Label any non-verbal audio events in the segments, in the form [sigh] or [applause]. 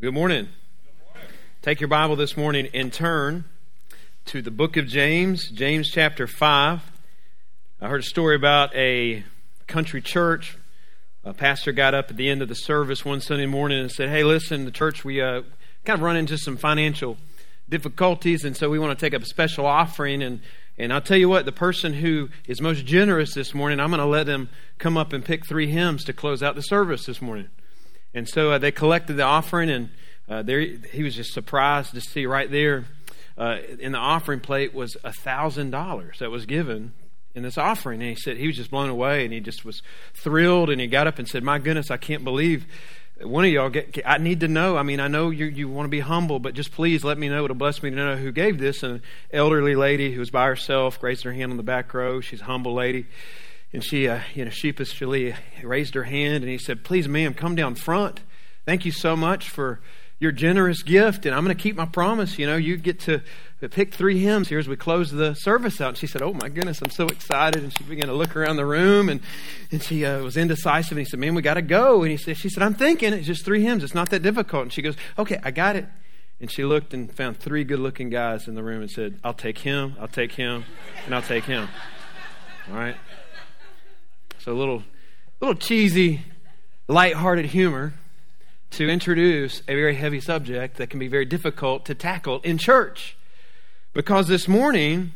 Good morning. Take your Bible this morning and turn to the book of James, James chapter 5. I heard a story about a country church. A pastor got up at the end of the service one Sunday morning and said, Hey, listen, the church, we uh, kind of run into some financial difficulties, and so we want to take up a special offering. And, and I'll tell you what, the person who is most generous this morning, I'm going to let them come up and pick three hymns to close out the service this morning. And so uh, they collected the offering, and uh, there he was just surprised to see right there uh, in the offering plate was a thousand dollars that was given in this offering. And he said he was just blown away, and he just was thrilled, and he got up and said, "My goodness, I can't believe." One of y'all, get, I need to know. I mean, I know you, you want to be humble, but just please let me know. It'll bless me to know who gave this. An elderly lady who was by herself raised her hand on the back row. She's a humble lady. And she, uh, you know, sheepishly raised her hand and he said, Please, ma'am, come down front. Thank you so much for your generous gift. And I'm going to keep my promise. You know, you get to pick three hymns here as we close the service out. And she said, Oh my goodness, I'm so excited. And she began to look around the room and, and she uh, was indecisive. And he said, Man, we got to go. And he said, She said, I'm thinking it's just three hymns. It's not that difficult. And she goes, Okay, I got it. And she looked and found three good looking guys in the room and said, I'll take him, I'll take him, and I'll take him. All right? So a little, little cheesy, light-hearted humor to introduce a very heavy subject that can be very difficult to tackle in church. Because this morning,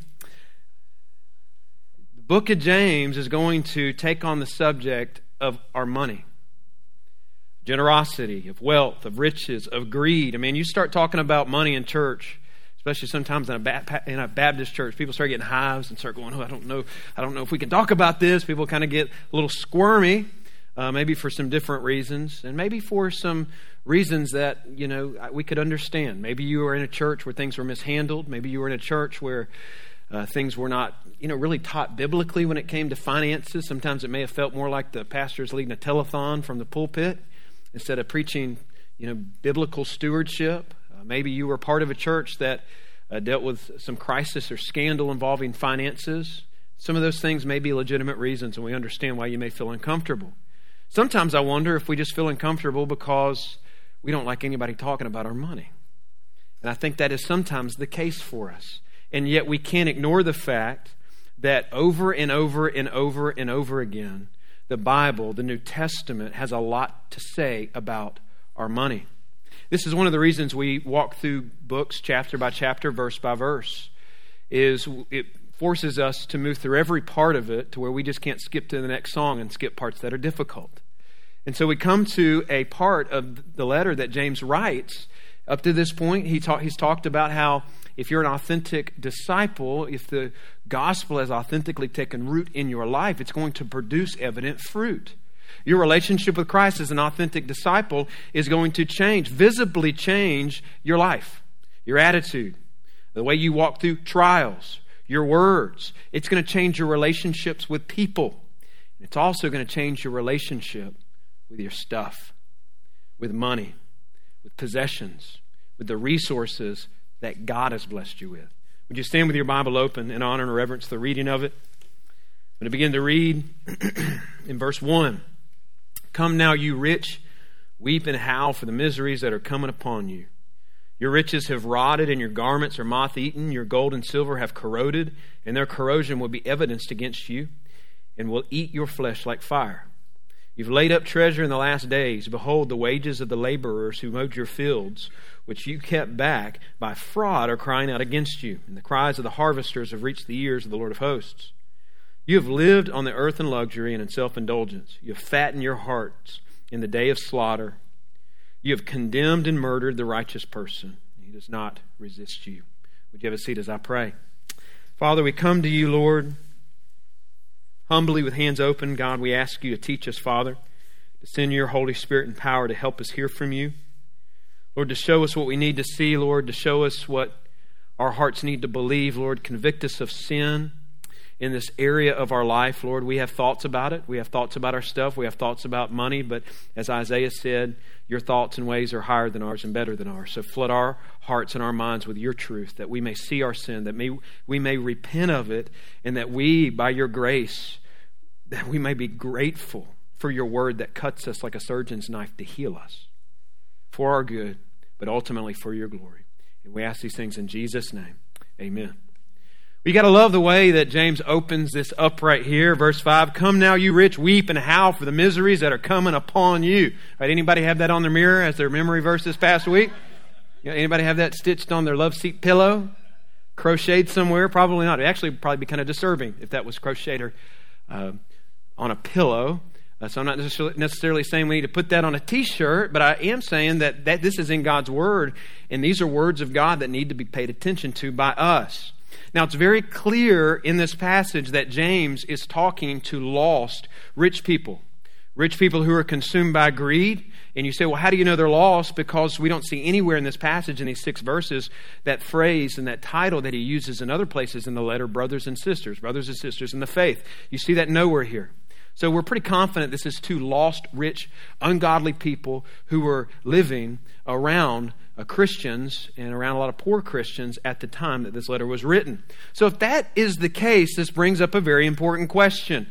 the book of James is going to take on the subject of our money generosity, of wealth, of riches, of greed. I mean, you start talking about money in church, especially sometimes in a, in a Baptist church, people start getting hives and start going, "Oh, I don't know, I don't know if we can talk about this." People kind of get a little squirmy, uh, maybe for some different reasons, and maybe for some reasons that you know we could understand. Maybe you were in a church where things were mishandled. Maybe you were in a church where uh, things were not, you know, really taught biblically when it came to finances. Sometimes it may have felt more like the pastor's leading a telethon from the pulpit instead of preaching, you know, biblical stewardship. Maybe you were part of a church that uh, dealt with some crisis or scandal involving finances. Some of those things may be legitimate reasons, and we understand why you may feel uncomfortable. Sometimes I wonder if we just feel uncomfortable because we don't like anybody talking about our money. And I think that is sometimes the case for us. And yet we can't ignore the fact that over and over and over and over again, the Bible, the New Testament, has a lot to say about our money. This is one of the reasons we walk through books chapter by chapter, verse by verse. Is it forces us to move through every part of it to where we just can't skip to the next song and skip parts that are difficult. And so we come to a part of the letter that James writes. Up to this point, he ta- he's talked about how if you're an authentic disciple, if the gospel has authentically taken root in your life, it's going to produce evident fruit. Your relationship with Christ as an authentic disciple is going to change, visibly change your life, your attitude, the way you walk through trials, your words. It's going to change your relationships with people. It's also going to change your relationship with your stuff, with money, with possessions, with the resources that God has blessed you with. Would you stand with your Bible open in honor and reverence the reading of it? I'm going to begin to read [clears throat] in verse 1. Come now, you rich, weep and howl for the miseries that are coming upon you. Your riches have rotted, and your garments are moth eaten. Your gold and silver have corroded, and their corrosion will be evidenced against you, and will eat your flesh like fire. You've laid up treasure in the last days. Behold, the wages of the laborers who mowed your fields, which you kept back by fraud, are crying out against you, and the cries of the harvesters have reached the ears of the Lord of hosts. You have lived on the earth in luxury and in self indulgence. You have fattened your hearts in the day of slaughter. You have condemned and murdered the righteous person. He does not resist you. Would you have a seat as I pray? Father, we come to you, Lord, humbly with hands open. God, we ask you to teach us, Father, to send your Holy Spirit and power to help us hear from you. Lord, to show us what we need to see, Lord, to show us what our hearts need to believe, Lord. Convict us of sin in this area of our life, Lord. We have thoughts about it. We have thoughts about our stuff. We have thoughts about money. But as Isaiah said, your thoughts and ways are higher than ours and better than ours. So flood our hearts and our minds with your truth that we may see our sin, that may, we may repent of it, and that we, by your grace, that we may be grateful for your word that cuts us like a surgeon's knife to heal us for our good but ultimately for your glory. And we ask these things in Jesus' name. Amen. We got to love the way that James opens this up right here, verse 5. Come now, you rich, weep and howl for the miseries that are coming upon you. Right, anybody have that on their mirror as their memory verse this past week? Anybody have that stitched on their love seat pillow? Crocheted somewhere? Probably not. It actually probably be kind of disturbing if that was crocheted uh, on a pillow. Uh, so I'm not necessarily saying we need to put that on a T-shirt, but I am saying that, that this is in God's Word, and these are words of God that need to be paid attention to by us. Now, it's very clear in this passage that James is talking to lost rich people, rich people who are consumed by greed. And you say, well, how do you know they're lost? Because we don't see anywhere in this passage, in these six verses, that phrase and that title that he uses in other places in the letter, brothers and sisters, brothers and sisters in the faith. You see that nowhere here. So we're pretty confident this is two lost, rich, ungodly people who were living around uh, Christians and around a lot of poor Christians at the time that this letter was written. So if that is the case, this brings up a very important question.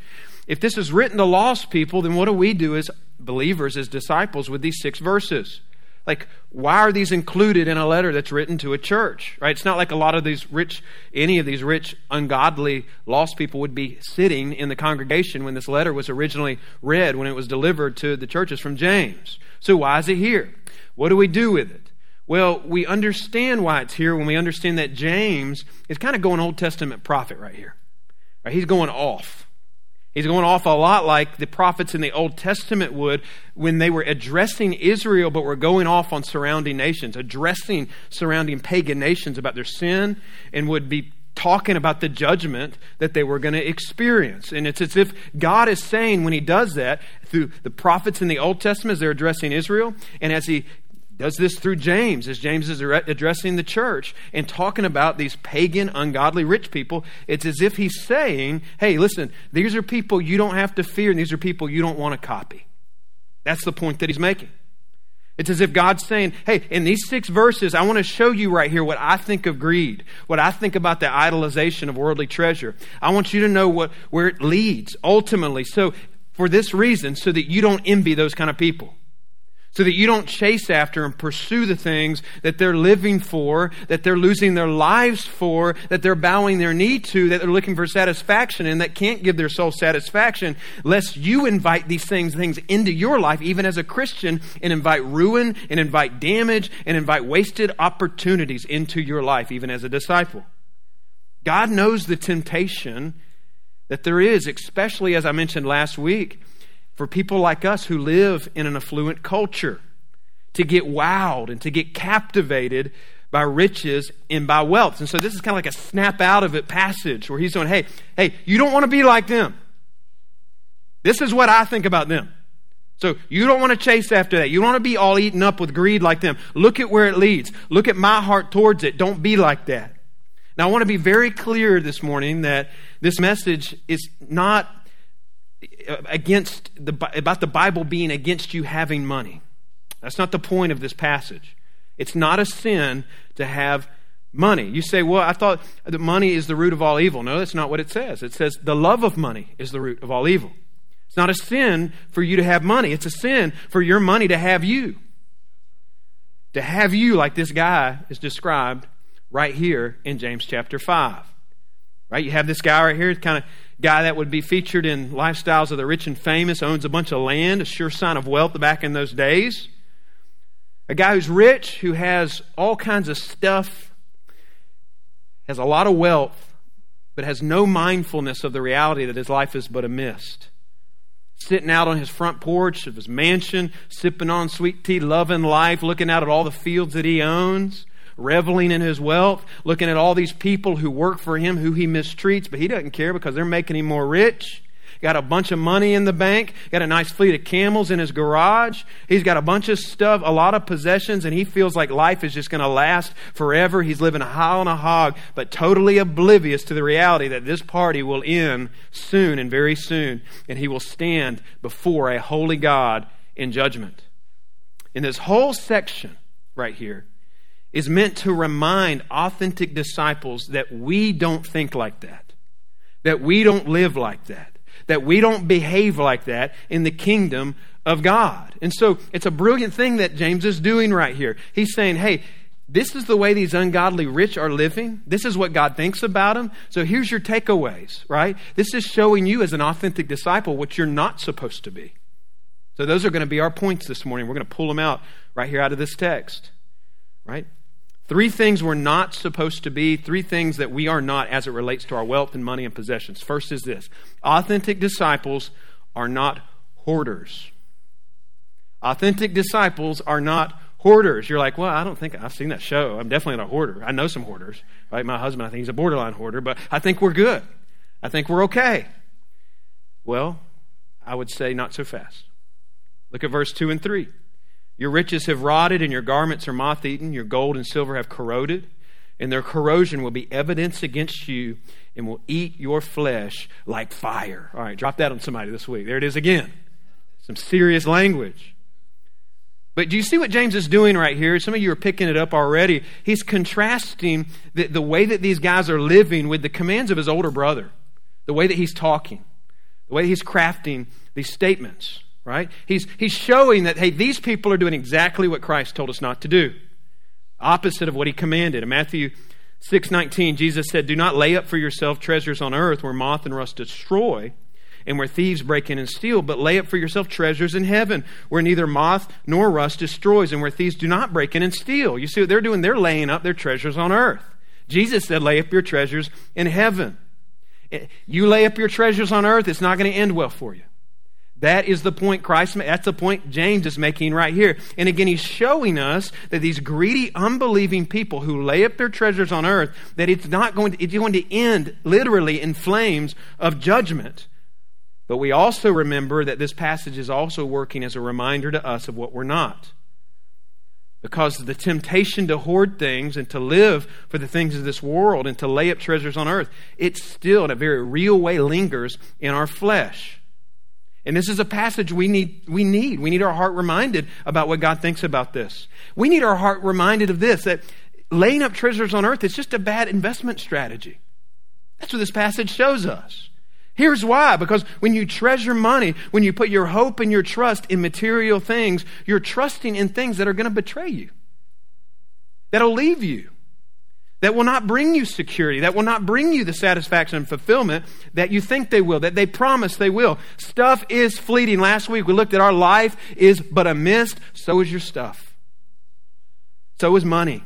If this is written to lost people, then what do we do as believers, as disciples, with these six verses? Like, why are these included in a letter that's written to a church? Right? It's not like a lot of these rich, any of these rich, ungodly, lost people would be sitting in the congregation when this letter was originally read, when it was delivered to the churches from James. So, why is it here? What do we do with it? Well, we understand why it's here when we understand that James is kind of going Old Testament prophet right here. Right? He's going off. He's going off a lot like the prophets in the Old Testament would when they were addressing Israel, but were going off on surrounding nations, addressing surrounding pagan nations about their sin, and would be talking about the judgment that they were going to experience. And it's as if God is saying when he does that through the prophets in the Old Testament as they're addressing Israel, and as he does this through James, as James is addressing the church and talking about these pagan, ungodly rich people. It's as if he's saying, hey, listen, these are people you don't have to fear, and these are people you don't want to copy. That's the point that he's making. It's as if God's saying, hey, in these six verses, I want to show you right here what I think of greed, what I think about the idolization of worldly treasure. I want you to know what, where it leads ultimately. So, for this reason, so that you don't envy those kind of people so that you don't chase after and pursue the things that they're living for, that they're losing their lives for, that they're bowing their knee to, that they're looking for satisfaction and that can't give their soul satisfaction, lest you invite these things, things into your life, even as a Christian, and invite ruin and invite damage and invite wasted opportunities into your life, even as a disciple. God knows the temptation that there is, especially as I mentioned last week for people like us who live in an affluent culture to get wowed and to get captivated by riches and by wealth. And so this is kind of like a snap out of it passage where he's saying, hey, hey, you don't want to be like them. This is what I think about them. So you don't want to chase after that. You don't want to be all eaten up with greed like them. Look at where it leads. Look at my heart towards it. Don't be like that. Now I want to be very clear this morning that this message is not against the, about the Bible being against you having money. That's not the point of this passage. It's not a sin to have money. You say, well, I thought that money is the root of all evil. No, that's not what it says. It says the love of money is the root of all evil. It's not a sin for you to have money, it's a sin for your money to have you. To have you, like this guy is described right here in James chapter 5. Right? You have this guy right here, kind of guy that would be featured in lifestyles of the rich and famous, owns a bunch of land, a sure sign of wealth back in those days. A guy who's rich, who has all kinds of stuff, has a lot of wealth, but has no mindfulness of the reality that his life is but a mist. Sitting out on his front porch of his mansion, sipping on sweet tea, loving life, looking out at all the fields that he owns reveling in his wealth, looking at all these people who work for him, who he mistreats, but he doesn't care because they're making him more rich. Got a bunch of money in the bank, got a nice fleet of camels in his garage. He's got a bunch of stuff, a lot of possessions, and he feels like life is just going to last forever. He's living high on a hog, but totally oblivious to the reality that this party will end soon and very soon, and he will stand before a holy God in judgment. In this whole section right here, is meant to remind authentic disciples that we don't think like that, that we don't live like that, that we don't behave like that in the kingdom of God. And so it's a brilliant thing that James is doing right here. He's saying, hey, this is the way these ungodly rich are living. This is what God thinks about them. So here's your takeaways, right? This is showing you as an authentic disciple what you're not supposed to be. So those are going to be our points this morning. We're going to pull them out right here out of this text, right? Three things we're not supposed to be, three things that we are not as it relates to our wealth and money and possessions. First is this authentic disciples are not hoarders. Authentic disciples are not hoarders. You're like, well, I don't think I've seen that show. I'm definitely not a hoarder. I know some hoarders, right? My husband, I think he's a borderline hoarder, but I think we're good. I think we're okay. Well, I would say not so fast. Look at verse 2 and 3. Your riches have rotted, and your garments are moth eaten. Your gold and silver have corroded, and their corrosion will be evidence against you and will eat your flesh like fire. All right, drop that on somebody this week. There it is again. Some serious language. But do you see what James is doing right here? Some of you are picking it up already. He's contrasting the, the way that these guys are living with the commands of his older brother, the way that he's talking, the way he's crafting these statements, right? He's, he's showing that, hey, these people are doing exactly what Christ told us not to do, opposite of what he commanded. In Matthew 6:19, Jesus said, "Do not lay up for yourself treasures on earth where moth and rust destroy." and where thieves break in and steal, but lay up for yourself treasures in heaven, where neither moth nor rust destroys, and where thieves do not break in and steal. You see what they're doing? They're laying up their treasures on earth. Jesus said, lay up your treasures in heaven. Eh, you lay up your treasures on earth, it's not going to end well for you. That is the point Christ That's the point James is making right here. And again, he's showing us that these greedy, unbelieving people who lay up their treasures on earth, that it's not going to, it's going to end literally in flames of judgment. But we also remember that this passage is also working as a reminder to us of what we're not. Because the temptation to hoard things and to live for the things of this world and to lay up treasures on earth, it still, in a very real way, lingers in our flesh. And this is a passage we need, we need. We need our heart reminded about what God thinks about this. We need our heart reminded of this that laying up treasures on earth is just a bad investment strategy. That's what this passage shows us. Here's why because when you treasure money, when you put your hope and your trust in material things, you're trusting in things that are going to betray you, that'll leave you, that will not bring you security, that will not bring you the satisfaction and fulfillment that you think they will, that they promise they will. Stuff is fleeting. Last week we looked at our life is but a mist, so is your stuff. So is money.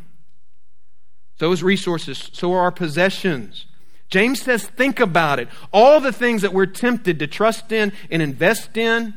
So is resources. So are our possessions. James says, think about it. All the things that we're tempted to trust in and invest in,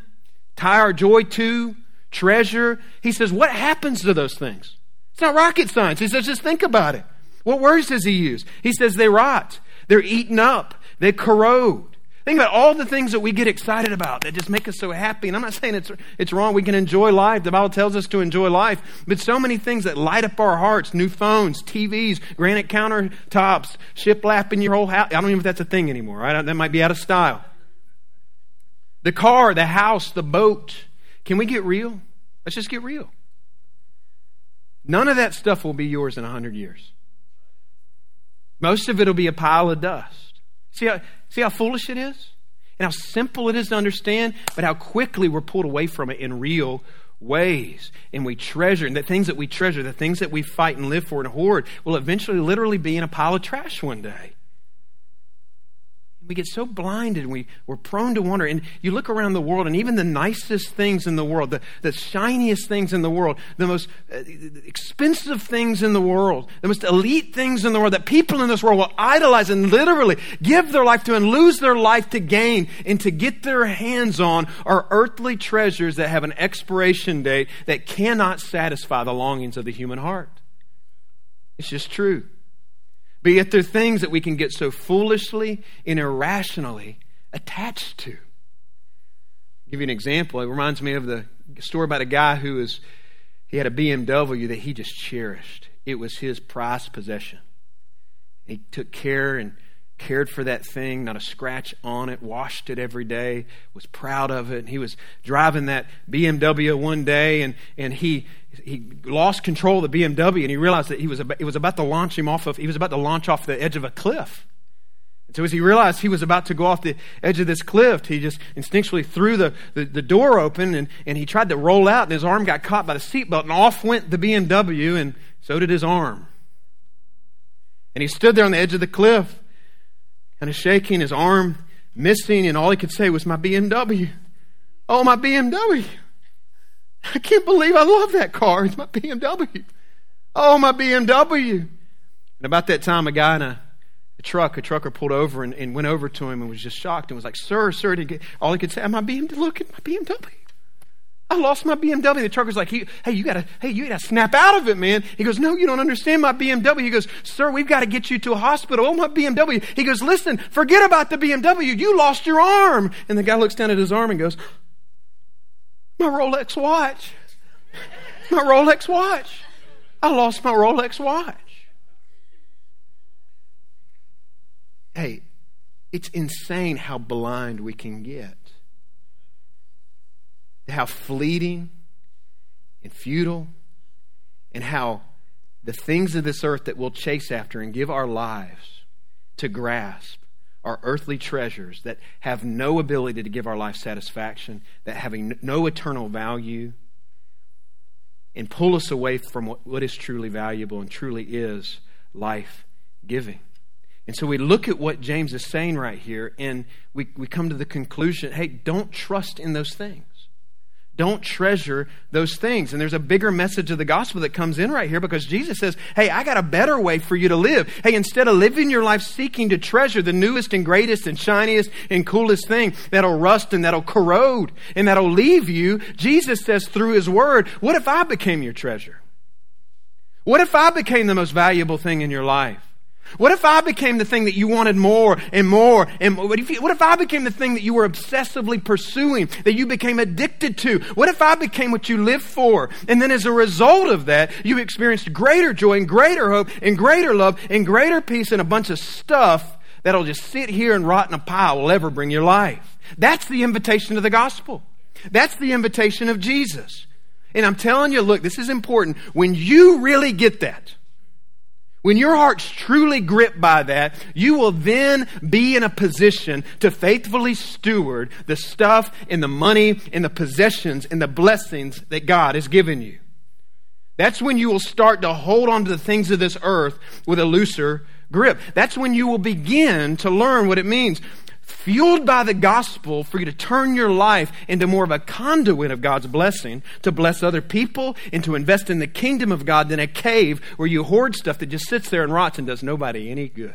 tie our joy to, treasure. He says, what happens to those things? It's not rocket science. He says, just think about it. What words does he use? He says, they rot, they're eaten up, they corrode. Think about all the things that we get excited about that just make us so happy. And I'm not saying it's, it's wrong. We can enjoy life. The Bible tells us to enjoy life. But so many things that light up our hearts new phones, TVs, granite countertops, shiplap in your whole house. I don't even know if that's a thing anymore, right? That might be out of style. The car, the house, the boat. Can we get real? Let's just get real. None of that stuff will be yours in a hundred years. Most of it will be a pile of dust. See how, see how foolish it is? And how simple it is to understand, but how quickly we're pulled away from it in real ways. And we treasure, and the things that we treasure, the things that we fight and live for and hoard, will eventually literally be in a pile of trash one day we get so blinded and we, we're prone to wonder. And you look around the world, and even the nicest things in the world, the, the shiniest things in the world, the most uh, expensive things in the world, the most elite things in the world that people in this world will idolize and literally give their life to and lose their life to gain and to get their hands on are earthly treasures that have an expiration date that cannot satisfy the longings of the human heart. It's just true. But yet they're things that we can get so foolishly and irrationally attached to. I'll give you an example. It reminds me of the story about a guy who was he had a BMW that he just cherished. It was his prized possession. He took care and cared for that thing, not a scratch on it, washed it every day, was proud of it. And he was driving that BMW one day and, and he he lost control of the BMW and he realized that he was about, it was about to launch him off of he was about to launch off the edge of a cliff. And so as he realized he was about to go off the edge of this cliff, he just instinctually threw the, the, the, door open and, and he tried to roll out and his arm got caught by the seatbelt and off went the BMW and so did his arm. And he stood there on the edge of the cliff, kind of shaking, his arm missing, and all he could say was, My BMW. Oh, my BMW. I can't believe I love that car. It's my BMW. Oh, my BMW. And about that time, a guy in a, a truck, a trucker pulled over and, and, went over to him and was just shocked and was like, Sir, sir, all he could say, My BMW, look at my BMW. I lost my BMW. The trucker's like, hey, you gotta, hey, you gotta snap out of it, man. He goes, no, you don't understand my BMW. He goes, sir, we've got to get you to a hospital. Oh, my BMW. He goes, listen, forget about the BMW. You lost your arm. And the guy looks down at his arm and goes, my Rolex watch. My Rolex watch. I lost my Rolex watch. Hey, it's insane how blind we can get. How fleeting and futile, and how the things of this earth that we'll chase after and give our lives to grasp are earthly treasures that have no ability to give our life satisfaction, that having no eternal value, and pull us away from what, what is truly valuable and truly is life giving. And so we look at what James is saying right here, and we, we come to the conclusion hey, don't trust in those things. Don't treasure those things. And there's a bigger message of the gospel that comes in right here because Jesus says, Hey, I got a better way for you to live. Hey, instead of living your life seeking to treasure the newest and greatest and shiniest and coolest thing that'll rust and that'll corrode and that'll leave you, Jesus says through his word, What if I became your treasure? What if I became the most valuable thing in your life? What if I became the thing that you wanted more and more and more? What if, you, what if I became the thing that you were obsessively pursuing, that you became addicted to? What if I became what you lived for? And then as a result of that, you experienced greater joy and greater hope and greater love and greater peace and a bunch of stuff that'll just sit here and rot in a pile will ever bring your life. That's the invitation of the gospel. That's the invitation of Jesus. And I'm telling you, look, this is important. When you really get that, when your heart's truly gripped by that, you will then be in a position to faithfully steward the stuff and the money and the possessions and the blessings that God has given you. That's when you will start to hold on to the things of this earth with a looser grip. That's when you will begin to learn what it means fueled by the gospel for you to turn your life into more of a conduit of God's blessing, to bless other people, and to invest in the kingdom of God than a cave where you hoard stuff that just sits there and rots and does nobody any good.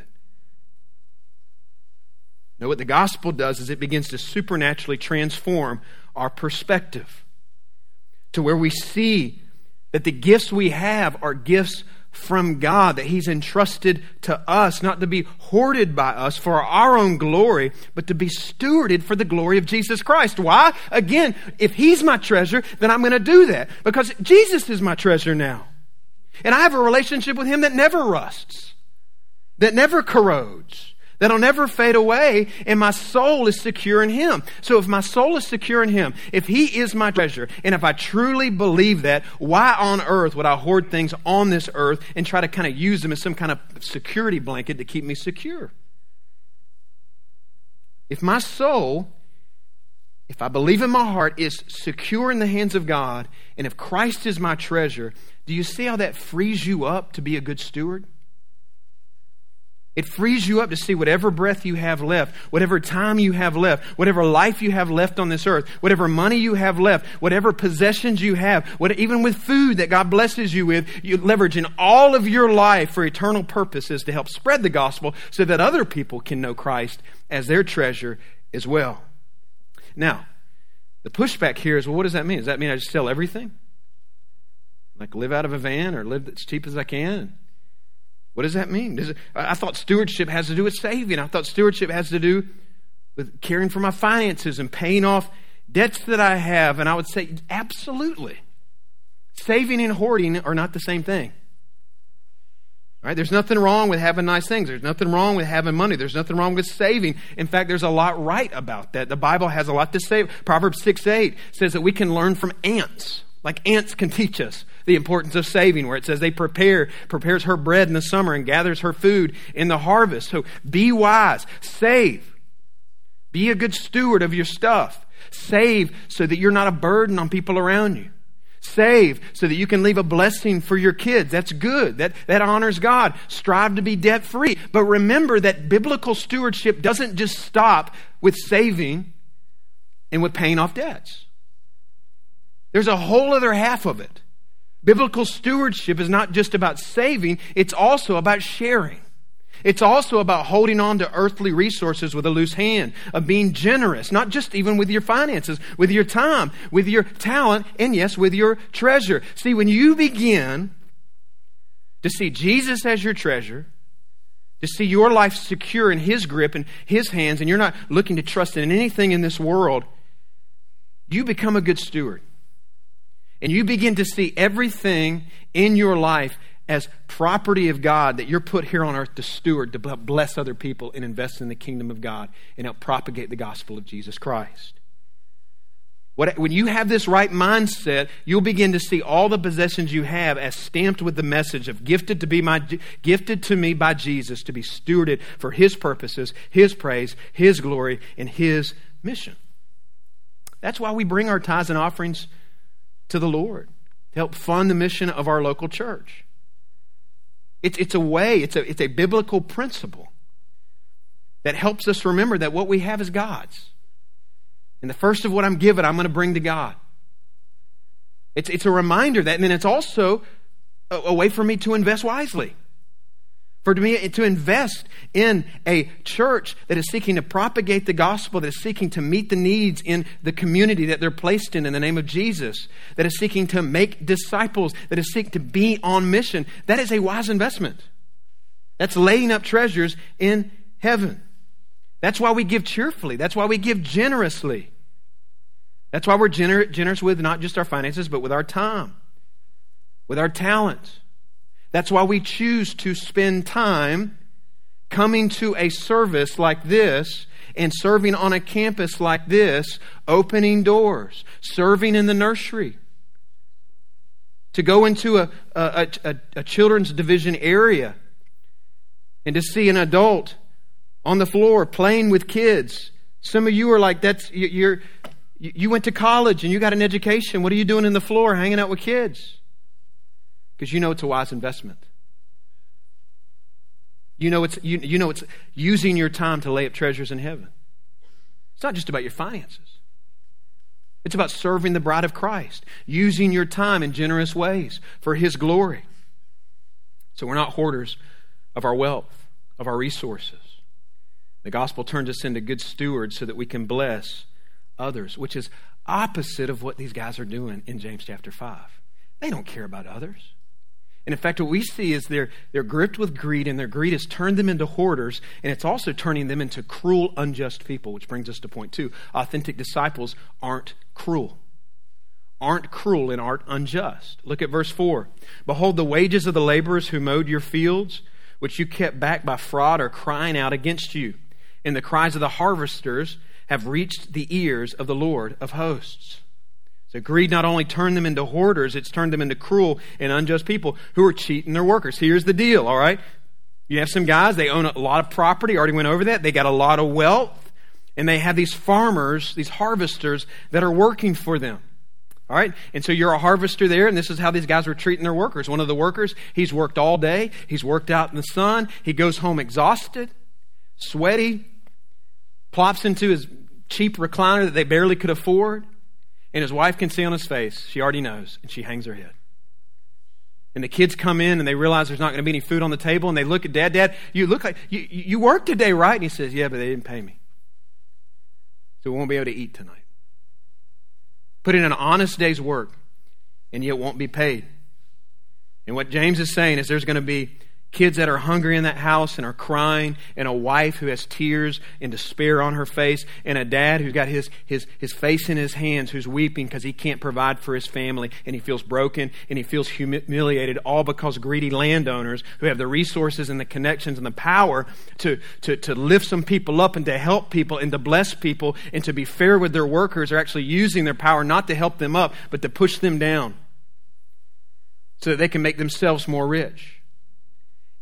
Now, what the gospel does is it begins to supernaturally transform our perspective to where we see that the gifts we have are gifts from God that He's entrusted to us, not to be hoarded by us for our own glory, but to be stewarded for the glory of Jesus Christ. Why? Again, if He's my treasure, then I'm going to do that because Jesus is my treasure now. And I have a relationship with Him that never rusts, that never corrodes that'll never fade away, and my soul is secure in Him. So if my soul is secure in Him, if He is my treasure, and if I truly believe that, why on earth would I hoard things on this earth and try to kind of use them as some kind of security blanket to keep me secure? If my soul, if I believe in my heart, is secure in the hands of God, and if Christ is my treasure, do you see how that frees you up to be a good steward? It frees you up to see whatever breath you have left, whatever time you have left, whatever life you have left on this earth, whatever money you have left, whatever possessions you have, what, even with food that God blesses you with, you leverage in all of your life for eternal purposes to help spread the gospel so that other people can know Christ as their treasure as well. Now, the pushback here is well, what does that mean? Does that mean I just sell everything? Like live out of a van or live as cheap as I can? What does that mean? Does it, I thought stewardship has to do with saving. I thought stewardship has to do with caring for my finances and paying off debts that I have. And I would say, absolutely. Saving and hoarding are not the same thing. Right? There's nothing wrong with having nice things. There's nothing wrong with having money. There's nothing wrong with saving. In fact, there's a lot right about that. The Bible has a lot to say. Proverbs 6 8 says that we can learn from ants Like ants can teach us the importance of saving, where it says they prepare, prepares her bread in the summer and gathers her food in the harvest. So be wise, save. Be a good steward of your stuff. Save so that you're not a burden on people around you. Save so that you can leave a blessing for your kids. That's good. That, that honors God. Strive to be debt free. But remember that biblical stewardship doesn't just stop with saving and with paying off debts. There's a whole other half of it. Biblical stewardship is not just about saving, it's also about sharing. It's also about holding on to earthly resources with a loose hand, of being generous, not just even with your finances, with your time, with your talent, and yes, with your treasure. See, when you begin to see Jesus as your treasure, to see your life secure in His grip and His hands, and you're not looking to trust in anything in this world, you become a good steward. And you begin to see everything in your life as property of God that you're put here on earth to steward, to bless other people and invest in the kingdom of God and help propagate the gospel of Jesus Christ. What, when you have this right mindset, you'll begin to see all the possessions you have as stamped with the message of gifted to be my gifted to me by Jesus to be stewarded for his purposes, his praise, his glory, and his mission. That's why we bring our tithes and offerings to the Lord to help fund the mission of our local church. It's, it's a way, it's a, it's a biblical principle that helps us remember that what we have is God's. And the first of what I'm given, I'm going to bring to God. It's, it's a reminder that, and then it's also a, a way for me to invest wisely for me to invest in a church that is seeking to propagate the gospel, that is seeking to meet the needs in the community that they're placed in in the name of Jesus, that is seeking to make disciples, that is seeking to be on mission, that is a wise investment. That's laying up treasures in heaven. That's why we give cheerfully. That's why we give generously. That's why we're gener- generous with not just our finances, but with our time, with our talents that's why we choose to spend time coming to a service like this and serving on a campus like this, opening doors, serving in the nursery. To go into a, a, a, a children's division area and to see an adult on the floor playing with kids. Some of you are like, that's, you're, you went to college and you got an education. What are you doing in the floor hanging out with kids? Because you know it's a wise investment. You know it's, you, you know it's using your time to lay up treasures in heaven. It's not just about your finances. It's about serving the bride of Christ, using your time in generous ways for His glory. So we're not hoarders of our wealth, of our resources. The gospel turns us into good stewards so that we can bless others, which is opposite of what these guys are doing in James chapter 5. They don't care about others. And in fact, what we see is they're, they're gripped with greed, and their greed has turned them into hoarders, and it's also turning them into cruel, unjust people, which brings us to point two. Authentic disciples aren't cruel. Aren't cruel and aren't unjust. Look at verse 4. Behold, the wages of the laborers who mowed your fields, which you kept back by fraud, are crying out against you. And the cries of the harvesters have reached the ears of the Lord of hosts. So greed not only turned them into hoarders, it's turned them into cruel and unjust people who are cheating their workers. Here's the deal, all right? You have some guys, they own a lot of property, already went over that. They got a lot of wealth, and they have these farmers, these harvesters that are working for them. All right? And so you're a harvester there, and this is how these guys were treating their workers. One of the workers, he's worked all day, he's worked out in the sun, he goes home exhausted, sweaty, plops into his cheap recliner that they barely could afford. And his wife can see on his face, she already knows, and she hangs her head. And the kids come in and they realize there's not going to be any food on the table, and they look at dad, Dad, you look like you, you worked today, right? And he says, Yeah, but they didn't pay me. So we won't be able to eat tonight. Put in an honest day's work, and yet won't be paid. And what James is saying is there's going to be kids that are hungry in that house and are crying, and a wife who has tears and despair on her face, and a dad who's got his, his, his face in his hands who's weeping because he can't provide for his family, and he feels broken and he feels humiliated, all because greedy landowners who have the resources and the connections and the power to, to, to lift some people up and to help people and to bless people and to be fair with their workers are actually using their power not to help them up, but to push them down so that they can make themselves more rich.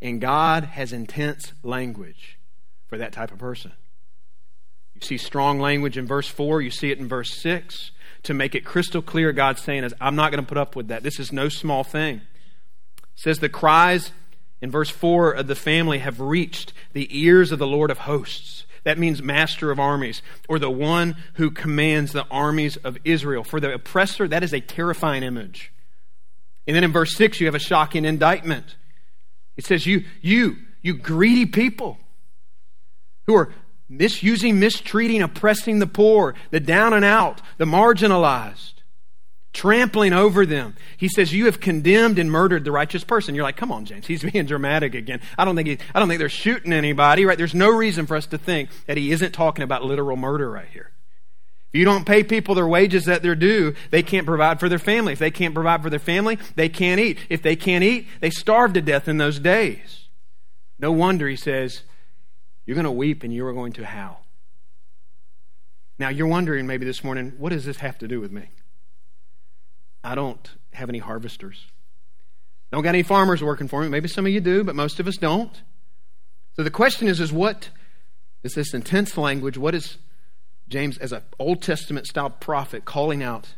And God has intense language for that type of person. You see strong language in verse 4, you see it in verse 6. To make it crystal clear, God's saying is, I'm not going to put up with that. This is no small thing. It says the cries in verse 4 of the family have reached the ears of the Lord of hosts. That means master of armies, or the one who commands the armies of Israel. For the oppressor, that is a terrifying image. And then in verse 6, you have a shocking indictment. It says, You, you, you greedy people who are misusing, mistreating, oppressing the poor, the down and out, the marginalized, trampling over them. He says, You have condemned and murdered the righteous person. You're like, Come on, James. [laughs] He's being dramatic again. I don't think he, I don't think they're shooting anybody, right? There's no reason for us to think that he isn't talking about literal murder right here. If you don't pay people their wages that they're due, they can't provide for their family. If they can't provide for their family, they can't eat. If they can't eat, they starve to death in those days. No wonder he says, You're going to weep and you are going to howl. Now, you're wondering maybe this morning, what does this have to do with me? I don't have any harvesters. Don't got any farmers working for me. Maybe some of you do, but most of us don't. So the question is, is what is this intense language? What is James, as an Old Testament style prophet, calling out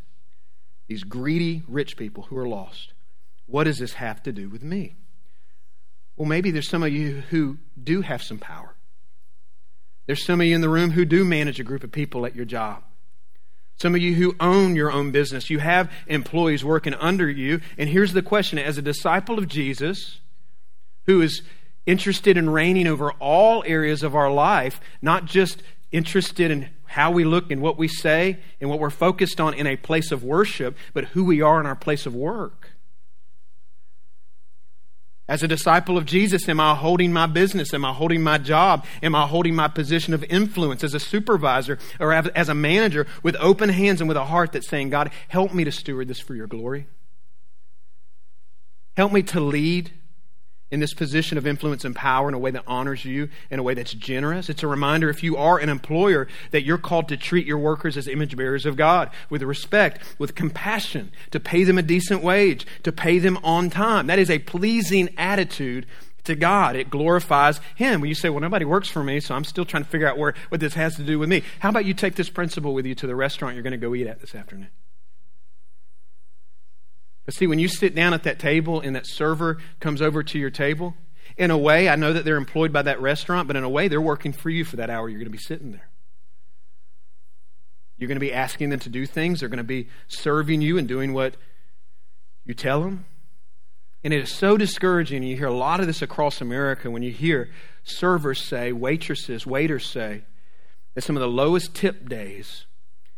these greedy rich people who are lost. What does this have to do with me? Well, maybe there's some of you who do have some power. There's some of you in the room who do manage a group of people at your job. Some of you who own your own business. You have employees working under you. And here's the question as a disciple of Jesus, who is interested in reigning over all areas of our life, not just interested in how we look and what we say and what we're focused on in a place of worship, but who we are in our place of work. As a disciple of Jesus, am I holding my business? Am I holding my job? Am I holding my position of influence as a supervisor or as a manager with open hands and with a heart that's saying, God, help me to steward this for your glory? Help me to lead in this position of influence and power in a way that honors you, in a way that's generous. It's a reminder, if you are an employer, that you're called to treat your workers as image bearers of God with respect, with compassion, to pay them a decent wage, to pay them on time. That is a pleasing attitude to God. It glorifies Him. When you say, well, nobody works for me, so I'm still trying to figure out where, what this has to do with me. How about you take this principle with you to the restaurant you're going to go eat at this afternoon? But see, when you sit down at that table and that server comes over to your table, in a way, I know that they're employed by that restaurant, but in a way, they're working for you for that hour you're going to be sitting there. You're going to be asking them to do things. They're going to be serving you and doing what you tell them. And it is so discouraging. You hear a lot of this across America when you hear servers say, waitresses, waiters say, that some of the lowest tip days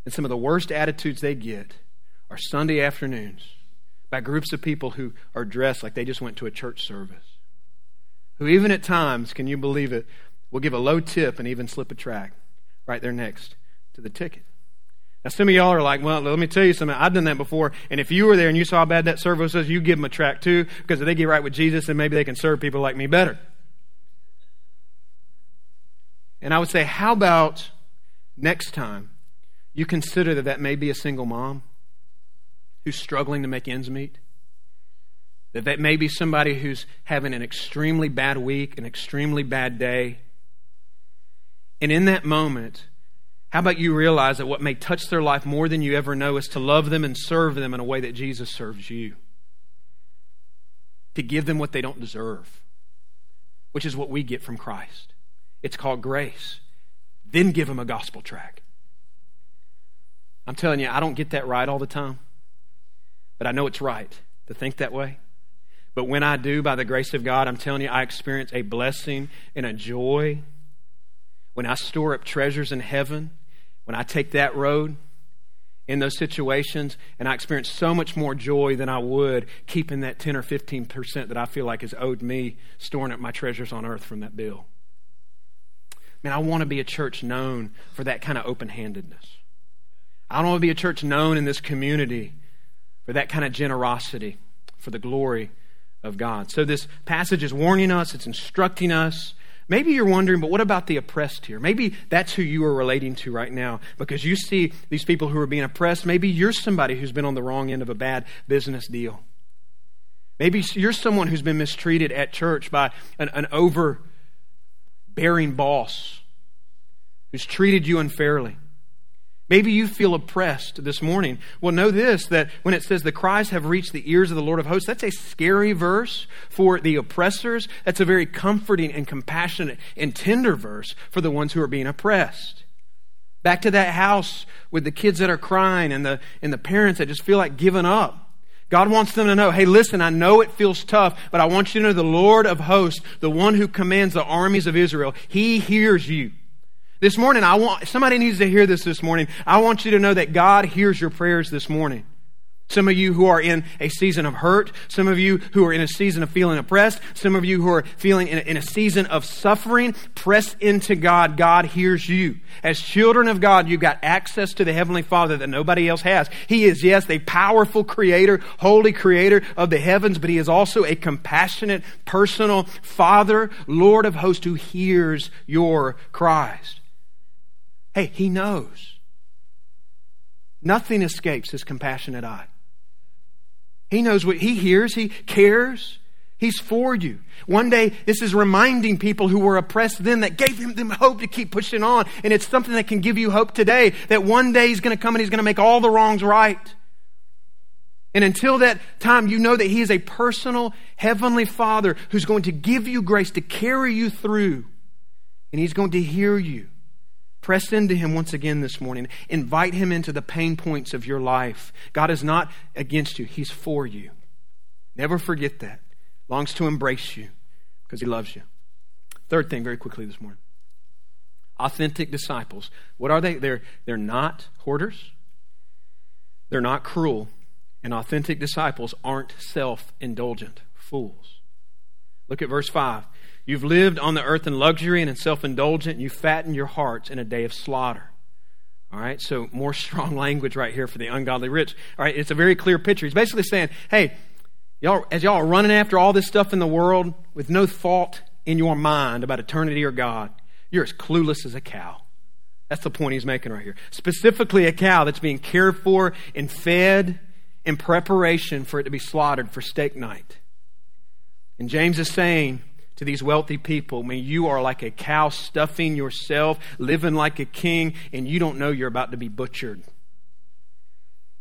and some of the worst attitudes they get are Sunday afternoons by groups of people who are dressed like they just went to a church service. Who, even at times, can you believe it, will give a low tip and even slip a tract right there next to the ticket. Now, some of y'all are like, well, let me tell you something. I've done that before. And if you were there and you saw how bad that service was, you give them a tract too, because if they get right with Jesus, then maybe they can serve people like me better. And I would say, how about next time you consider that that may be a single mom? Who's struggling to make ends meet. That that may be somebody who's having an extremely bad week, an extremely bad day. And in that moment, how about you realize that what may touch their life more than you ever know is to love them and serve them in a way that Jesus serves you? To give them what they don't deserve, which is what we get from Christ. It's called grace. Then give them a gospel tract. I'm telling you, I don't get that right all the time. But I know it's right to think that way. But when I do, by the grace of God, I'm telling you, I experience a blessing and a joy. When I store up treasures in heaven, when I take that road, in those situations, and I experience so much more joy than I would keeping that 10 or 15% that I feel like is owed me, storing up my treasures on earth from that bill. Man, I want to be a church known for that kind of open handedness. I don't want to be a church known in this community for that kind of generosity, for the glory of God. So this passage is warning us, it's instructing us. Maybe you're wondering, but what about the oppressed here? Maybe that's who you are relating to right now because you see these people who are being oppressed. Maybe you're somebody who's been on the wrong end of a bad business deal. Maybe you're someone who's been mistreated at church by an, an overbearing boss who's treated you unfairly. Maybe you feel oppressed this morning. Well, know this that when it says the cries have reached the ears of the Lord of hosts, that's a scary verse for the oppressors. That's a very comforting and compassionate and tender verse for the ones who are being oppressed. Back to that house with the kids that are crying and the, and the parents that just feel like giving up. God wants them to know, hey, listen, I know it feels tough, but I want you to know the Lord of hosts, the one who commands the armies of Israel, he hears you. This morning, I want, somebody needs to hear this this morning. I want you to know that God hears your prayers this morning. Some of you who are in a season of hurt, some of you who are in a season of feeling oppressed, some of you who are feeling in a, in a, season of suffering, press into God. God hears you. As children of God, you've got access to the Heavenly Father that nobody else has. He is, yes, a powerful creator, holy creator of the heavens, but He is also a compassionate, personal Father, Lord of hosts who hears your cries. Hey, he knows. Nothing escapes his compassionate eye. He knows what he hears, he cares. He's for you. One day, this is reminding people who were oppressed then that gave them hope to keep pushing on. And it's something that can give you hope today that one day he's going to come and he's going to make all the wrongs right. And until that time, you know that he is a personal heavenly father who's going to give you grace to carry you through. And he's going to hear you. Press into Him once again this morning. Invite Him into the pain points of your life. God is not against you, He's for you. Never forget that. Longs to embrace you because He loves you. Third thing, very quickly this morning authentic disciples. What are they? They're, they're not hoarders, they're not cruel, and authentic disciples aren't self indulgent fools. Look at verse 5. You've lived on the earth in luxury and in self indulgent, and you fatten your hearts in a day of slaughter. All right, so more [laughs] strong language right here for the ungodly rich. All right, it's a very clear picture. He's basically saying, hey, y'all, as y'all are running after all this stuff in the world with no thought in your mind about eternity or God, you're as clueless as a cow. That's the point he's making right here. Specifically, a cow that's being cared for and fed in preparation for it to be slaughtered for steak night. And James is saying, to these wealthy people. I mean, you are like a cow stuffing yourself, living like a king, and you don't know you're about to be butchered.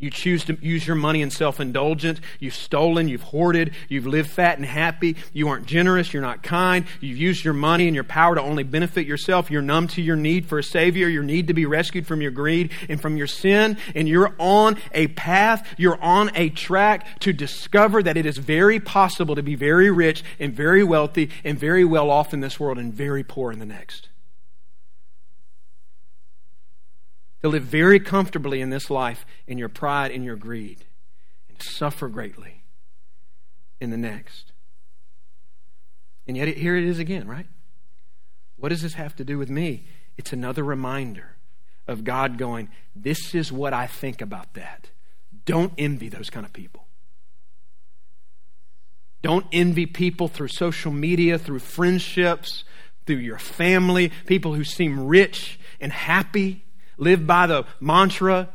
You choose to use your money in self indulgence. You've stolen, you've hoarded, you've lived fat and happy. You aren't generous, you're not kind. You've used your money and your power to only benefit yourself. You're numb to your need for a Savior, your need to be rescued from your greed and from your sin. And you're on a path, you're on a track to discover that it is very possible to be very rich and very wealthy and very well off in this world and very poor in the next. To live very comfortably in this life in your pride and your greed, and suffer greatly in the next. And yet, here it is again, right? What does this have to do with me? It's another reminder of God going, This is what I think about that. Don't envy those kind of people. Don't envy people through social media, through friendships, through your family, people who seem rich and happy live by the mantra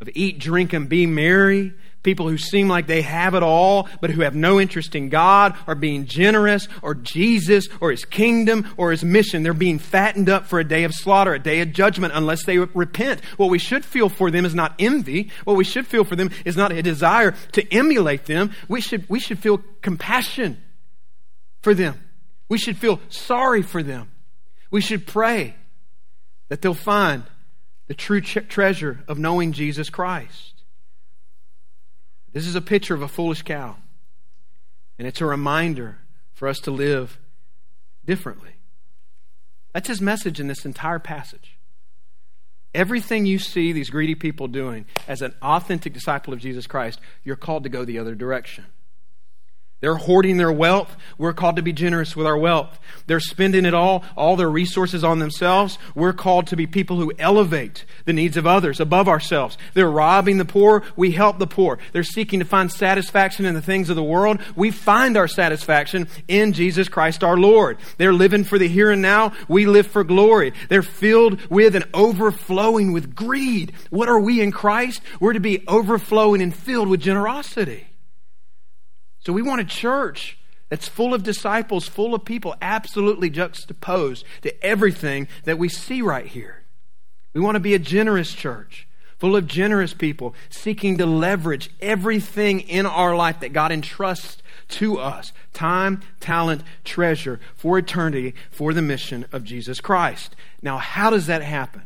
of eat, drink, and be merry. People who seem like they have it all, but who have no interest in God or being generous or Jesus or His kingdom or His mission. They're being fattened up for a day of slaughter, a day of judgment, unless they repent. What we should feel for them is not envy. What we should feel for them is not a desire to emulate them. We should, we should feel compassion for them. We should feel sorry for them. We should pray that they'll find the true treasure of knowing Jesus Christ. This is a picture of a foolish cow, and it's a reminder for us to live differently. That's his message in this entire passage. Everything you see these greedy people doing as an authentic disciple of Jesus Christ, you're called to go the other direction. They're hoarding their wealth. We're called to be generous with our wealth. They're spending it all, all their resources on themselves. We're called to be people who elevate the needs of others above ourselves. They're robbing the poor. We help the poor. They're seeking to find satisfaction in the things of the world. We find our satisfaction in Jesus Christ our Lord. They're living for the here and now. We live for glory. They're filled with and overflowing with greed. What are we in Christ? We're to be overflowing and filled with generosity. So we want a church that's full of disciples, full of people absolutely juxtaposed to everything that we see right here. We want to be a generous church, full of generous people, seeking to leverage everything in our life that God entrusts to us time, talent, treasure for eternity for the mission of Jesus Christ. Now, how does that happen?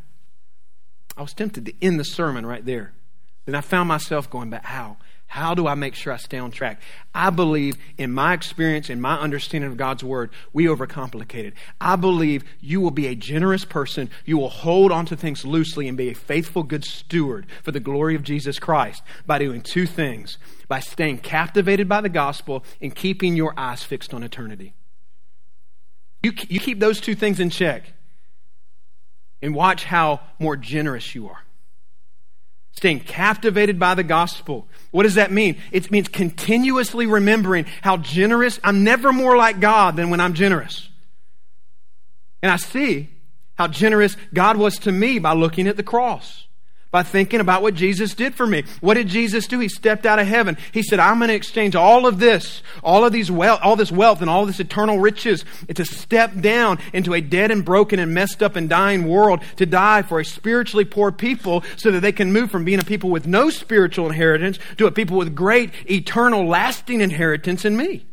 I was tempted to end the sermon right there. Then I found myself going, but how? How do I make sure I stay on track? I believe, in my experience, in my understanding of God's Word, we overcomplicate it. I believe you will be a generous person. You will hold onto things loosely and be a faithful, good steward for the glory of Jesus Christ by doing two things by staying captivated by the gospel and keeping your eyes fixed on eternity. You, you keep those two things in check and watch how more generous you are staying captivated by the gospel. What does that mean? It means continuously remembering how generous, I'm never more like God than when I'm generous. And I see how generous God was to me by looking at the cross by thinking about what Jesus did for me. What did Jesus do? He stepped out of heaven. He said, I'm going to exchange all of this, all of these wealth, all this wealth and all this eternal riches to step down into a dead and broken and messed up and dying world to die for a spiritually poor people so that they can move from being a people with no spiritual inheritance to a people with great, eternal, lasting inheritance in me.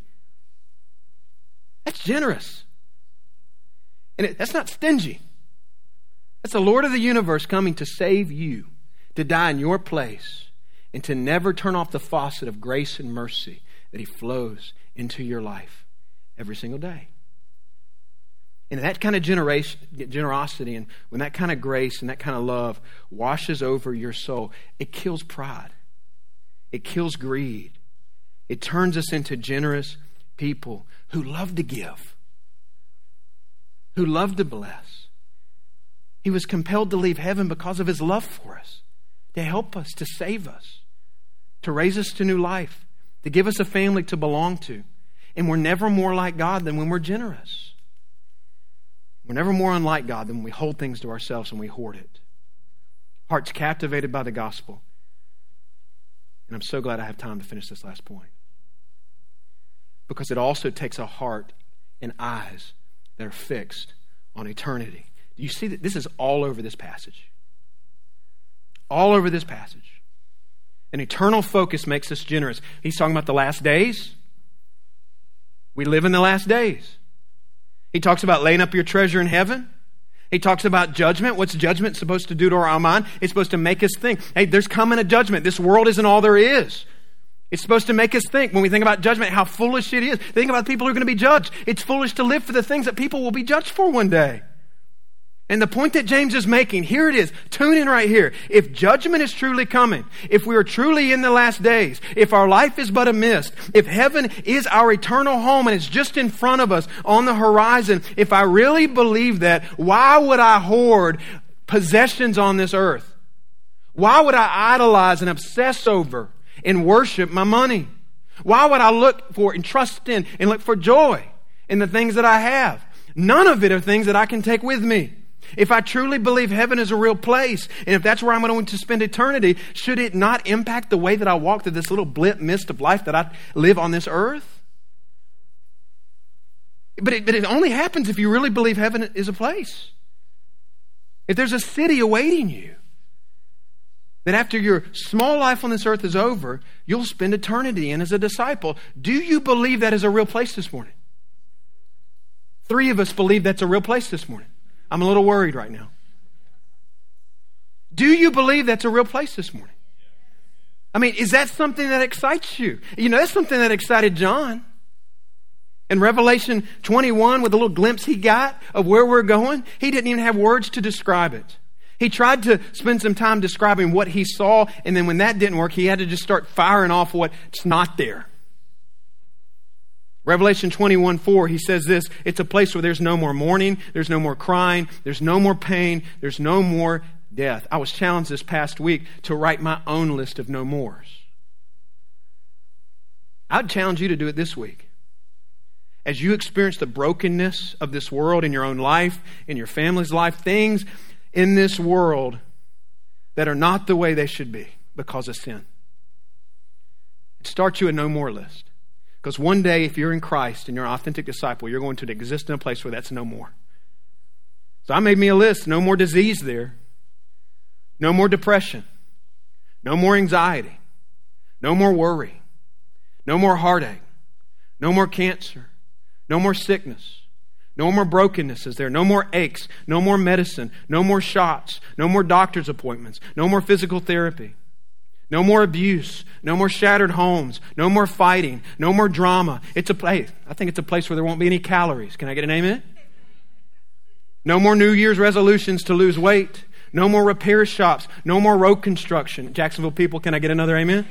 That's generous. And it, that's not stingy. That's the Lord of the universe coming to save you, to die in your place, and to never turn off the faucet of grace and mercy that He flows into your life every single day. And that kind of generosity and when that kind of grace and that kind of love washes over your soul, it kills pride. It kills greed. It turns us into generous people who love to give, who love to bless he was compelled to leave heaven because of his love for us, to help us, to save us, to raise us to new life, to give us a family to belong to. And we're never more like God than when we're generous. We're never more unlike God than when we hold things to ourselves and we hoard it. Hearts captivated by the gospel. And I'm so glad I have time to finish this last point. Because it also takes a heart and eyes that are fixed on eternity. You see that this is all over this passage? All over this passage. An eternal focus makes us generous. He's talking about the last days. We live in the last days. He talks about laying up your treasure in heaven. He talks about judgment. What's judgment supposed to do to our mind? It's supposed to make us think, hey, there's coming a judgment. This world isn't all there is. It's supposed to make us think, when we think about judgment, how foolish it is. Think about people who are going to be judged. It's foolish to live for the things that people will be judged for one day. And the point that James is making, here it is. Tune in right here. If judgment is truly coming, if we are truly in the last days, if our life is but a mist, if heaven is our eternal home and it's just in front of us on the horizon, if I really believe that, why would I hoard possessions on this earth? Why would I idolize and obsess over and worship my money? Why would I look for and trust in and look for joy in the things that I have? None of it are things that I can take with me. If I truly believe heaven is a real place, and if that's where I'm going to spend eternity, should it not impact the way that I walk through this little blip mist of life that I live on this earth? But it, but it only happens if you really believe heaven is a place. If there's a city awaiting you, that after your small life on this earth is over, you'll spend eternity in as a disciple. Do you believe that is a real place this morning? Three of us believe that's a real place this morning. I'm a little worried right now. Do you believe that's a real place this morning? I mean, is that something that excites you? You know, that's something that excited John. In Revelation 21, with a little glimpse he got of where we're going, he didn't even have words to describe it. He tried to spend some time describing what he saw, and then when that didn't work, he had to just start firing off what's not there. Revelation 21 4, he says this it's a place where there's no more mourning, there's no more crying, there's no more pain, there's no more death. I was challenged this past week to write my own list of no mores. I'd challenge you to do it this week. As you experience the brokenness of this world in your own life, in your family's life, things in this world that are not the way they should be because of sin. Start you a no more list. Because one day, if you're in Christ and you're an authentic disciple, you're going to exist in a place where that's no more. So I made me a list. No more disease there. No more depression. No more anxiety. No more worry. No more heartache. No more cancer. No more sickness. No more brokenness is there. No more aches. No more medicine. No more shots. No more doctor's appointments. No more physical therapy. No more abuse. No more shattered homes. No more fighting. No more drama. It's a place, I think it's a place where there won't be any calories. Can I get an amen? No more New Year's resolutions to lose weight. No more repair shops. No more road construction. Jacksonville people, can I get another amen?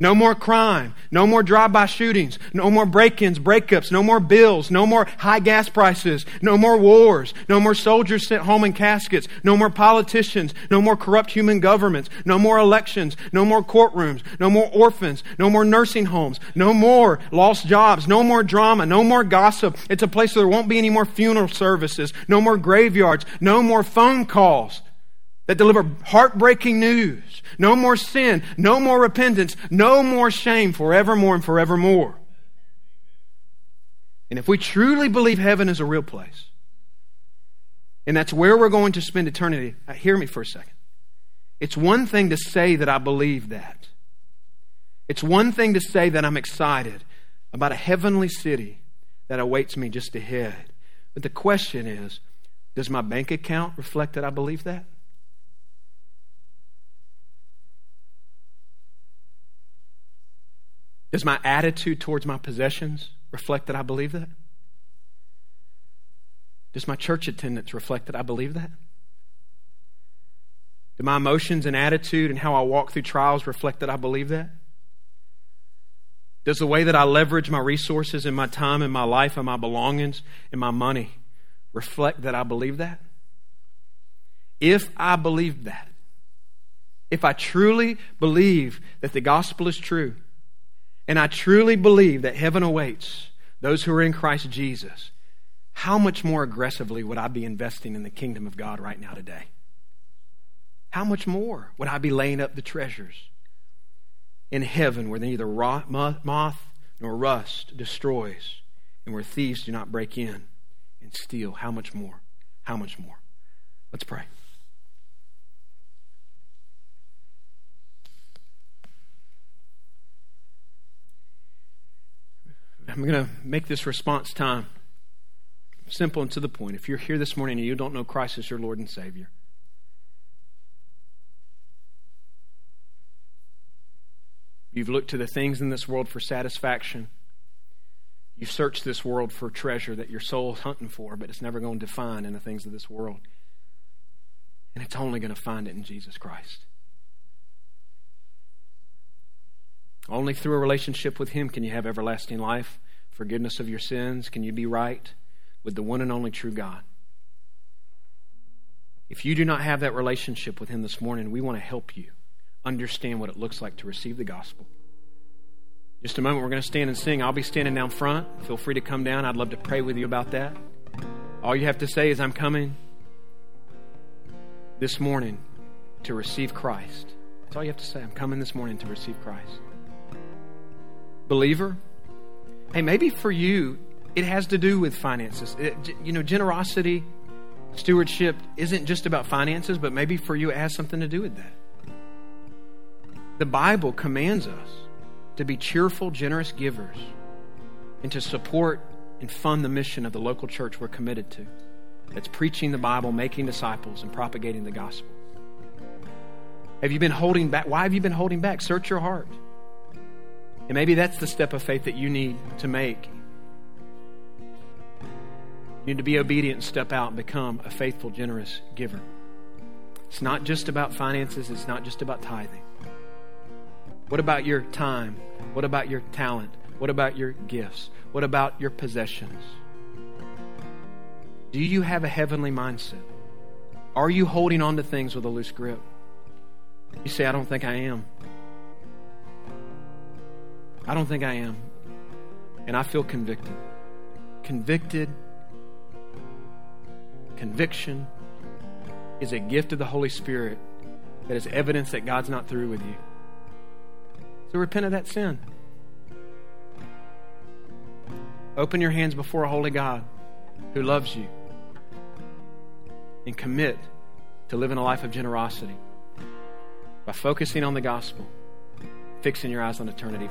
No more crime. No more drive-by shootings. No more break-ins, breakups. No more bills. No more high gas prices. No more wars. No more soldiers sent home in caskets. No more politicians. No more corrupt human governments. No more elections. No more courtrooms. No more orphans. No more nursing homes. No more lost jobs. No more drama. No more gossip. It's a place where there won't be any more funeral services. No more graveyards. No more phone calls that deliver heartbreaking news. No more sin, no more repentance, no more shame forevermore and forevermore. And if we truly believe heaven is a real place, and that's where we're going to spend eternity, uh, hear me for a second. It's one thing to say that I believe that. It's one thing to say that I'm excited about a heavenly city that awaits me just ahead. But the question is does my bank account reflect that I believe that? Does my attitude towards my possessions reflect that I believe that? Does my church attendance reflect that I believe that? Do my emotions and attitude and how I walk through trials reflect that I believe that? Does the way that I leverage my resources and my time and my life and my belongings and my money reflect that I believe that? If I believe that, if I truly believe that the gospel is true, and I truly believe that heaven awaits those who are in Christ Jesus, how much more aggressively would I be investing in the kingdom of God right now today? How much more would I be laying up the treasures in heaven where neither moth nor rust destroys and where thieves do not break in and steal? How much more? How much more? Let's pray. I'm going to make this response time simple and to the point. If you're here this morning and you don't know Christ as your Lord and Savior, you've looked to the things in this world for satisfaction. You've searched this world for treasure that your soul's hunting for, but it's never going to find in the things of this world. And it's only going to find it in Jesus Christ. Only through a relationship with Him can you have everlasting life, forgiveness of your sins. Can you be right with the one and only true God? If you do not have that relationship with Him this morning, we want to help you understand what it looks like to receive the gospel. Just a moment, we're going to stand and sing. I'll be standing down front. Feel free to come down. I'd love to pray with you about that. All you have to say is, I'm coming this morning to receive Christ. That's all you have to say. I'm coming this morning to receive Christ believer, hey, maybe for you, it has to do with finances. It, you know, generosity, stewardship isn't just about finances, but maybe for you, it has something to do with that. The Bible commands us to be cheerful, generous givers and to support and fund the mission of the local church we're committed to that's preaching the Bible, making disciples, and propagating the gospel. Have you been holding back? Why have you been holding back? Search your heart. And maybe that's the step of faith that you need to make. You need to be obedient and step out and become a faithful, generous giver. It's not just about finances, it's not just about tithing. What about your time? What about your talent? What about your gifts? What about your possessions? Do you have a heavenly mindset? Are you holding on to things with a loose grip? You say, I don't think I am. I don't think I am. And I feel convicted. Convicted. Conviction is a gift of the Holy Spirit that is evidence that God's not through with you. So repent of that sin. Open your hands before a holy God who loves you and commit to living a life of generosity by focusing on the gospel, fixing your eyes on eternity.